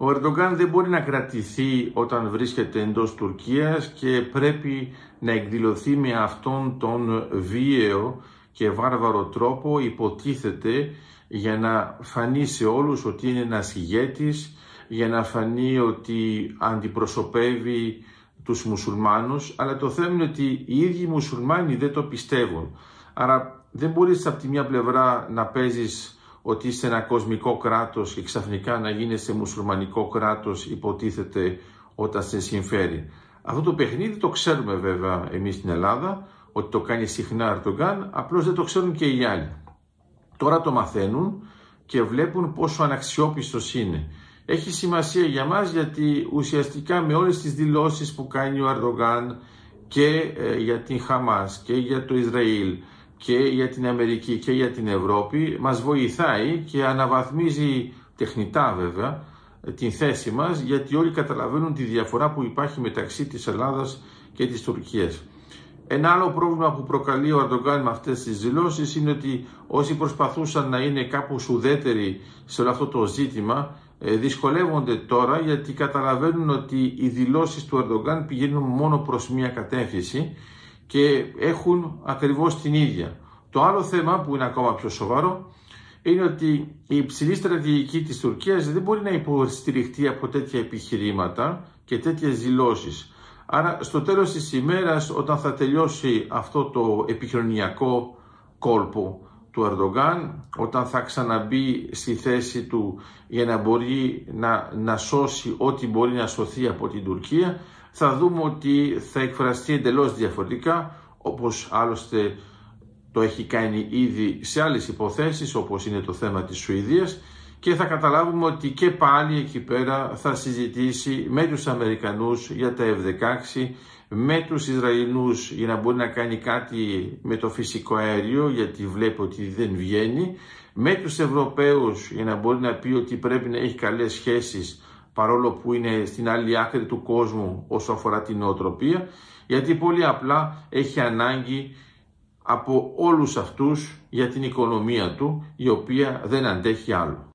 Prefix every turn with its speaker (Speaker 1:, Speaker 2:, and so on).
Speaker 1: Ο Ερντογκάν δεν μπορεί να κρατηθεί όταν βρίσκεται εντός Τουρκίας και πρέπει να εκδηλωθεί με αυτόν τον βίαιο και βάρβαρο τρόπο υποτίθεται για να φανεί σε όλους ότι είναι ένας ηγέτης, για να φανεί ότι αντιπροσωπεύει τους μουσουλμάνους, αλλά το θέμα είναι ότι οι ίδιοι μουσουλμάνοι δεν το πιστεύουν. Άρα δεν μπορείς από τη μια πλευρά να παίζεις ότι είσαι ένα κοσμικό κράτος και ξαφνικά να γίνεσαι μουσουλμανικό κράτος υποτίθεται όταν σε συμφέρει. Αυτό το παιχνίδι το ξέρουμε βέβαια εμείς στην Ελλάδα, ότι το κάνει συχνά Ερτογκάν, απλώς δεν το ξέρουν και οι άλλοι. Τώρα το μαθαίνουν και βλέπουν πόσο αναξιόπιστος είναι. Έχει σημασία για μας γιατί ουσιαστικά με όλες τις δηλώσεις που κάνει ο Ερντογάν και ε, για την Χαμάς και για το Ισραήλ και για την Αμερική και για την Ευρώπη μας βοηθάει και αναβαθμίζει τεχνητά βέβαια την θέση μας γιατί όλοι καταλαβαίνουν τη διαφορά που υπάρχει μεταξύ της Ελλάδας και της Τουρκίας. Ένα άλλο πρόβλημα που προκαλεί ο Ερντογκάν με αυτές τις δηλώσεις είναι ότι όσοι προσπαθούσαν να είναι κάπου ουδέτεροι σε όλο αυτό το ζήτημα ε, δυσκολεύονται τώρα γιατί καταλαβαίνουν ότι οι δηλώσεις του Ερντογκάν πηγαίνουν μόνο προς μία κατεύθυνση και έχουν ακριβώς την ίδια. Το άλλο θέμα που είναι ακόμα πιο σοβαρό είναι ότι η υψηλή στρατηγική της Τουρκίας δεν μπορεί να υποστηριχτεί από τέτοια επιχειρήματα και τέτοιες δηλώσεις. Άρα στο τέλος της ημέρας όταν θα τελειώσει αυτό το επιχειρονιακό κόλπο του Ερντογκάν, όταν θα ξαναμπεί στη θέση του για να μπορεί να, να σώσει ό,τι μπορεί να σωθεί από την Τουρκία, θα δούμε ότι θα εκφραστεί εντελώς διαφορετικά, όπως άλλωστε το έχει κάνει ήδη σε άλλες υποθέσεις, όπως είναι το θέμα της Σουηδίας, και θα καταλάβουμε ότι και πάλι εκεί πέρα θα συζητήσει με τους Αμερικανούς για τα F-16, με τους Ισραηλινούς για να μπορεί να κάνει κάτι με το φυσικό αέριο γιατί βλέπει ότι δεν βγαίνει, με τους Ευρωπαίους για να μπορεί να πει ότι πρέπει να έχει καλές σχέσεις παρόλο που είναι στην άλλη άκρη του κόσμου όσο αφορά την νοοτροπία, γιατί πολύ απλά έχει ανάγκη από όλους αυτούς για την οικονομία του, η οποία δεν αντέχει άλλο.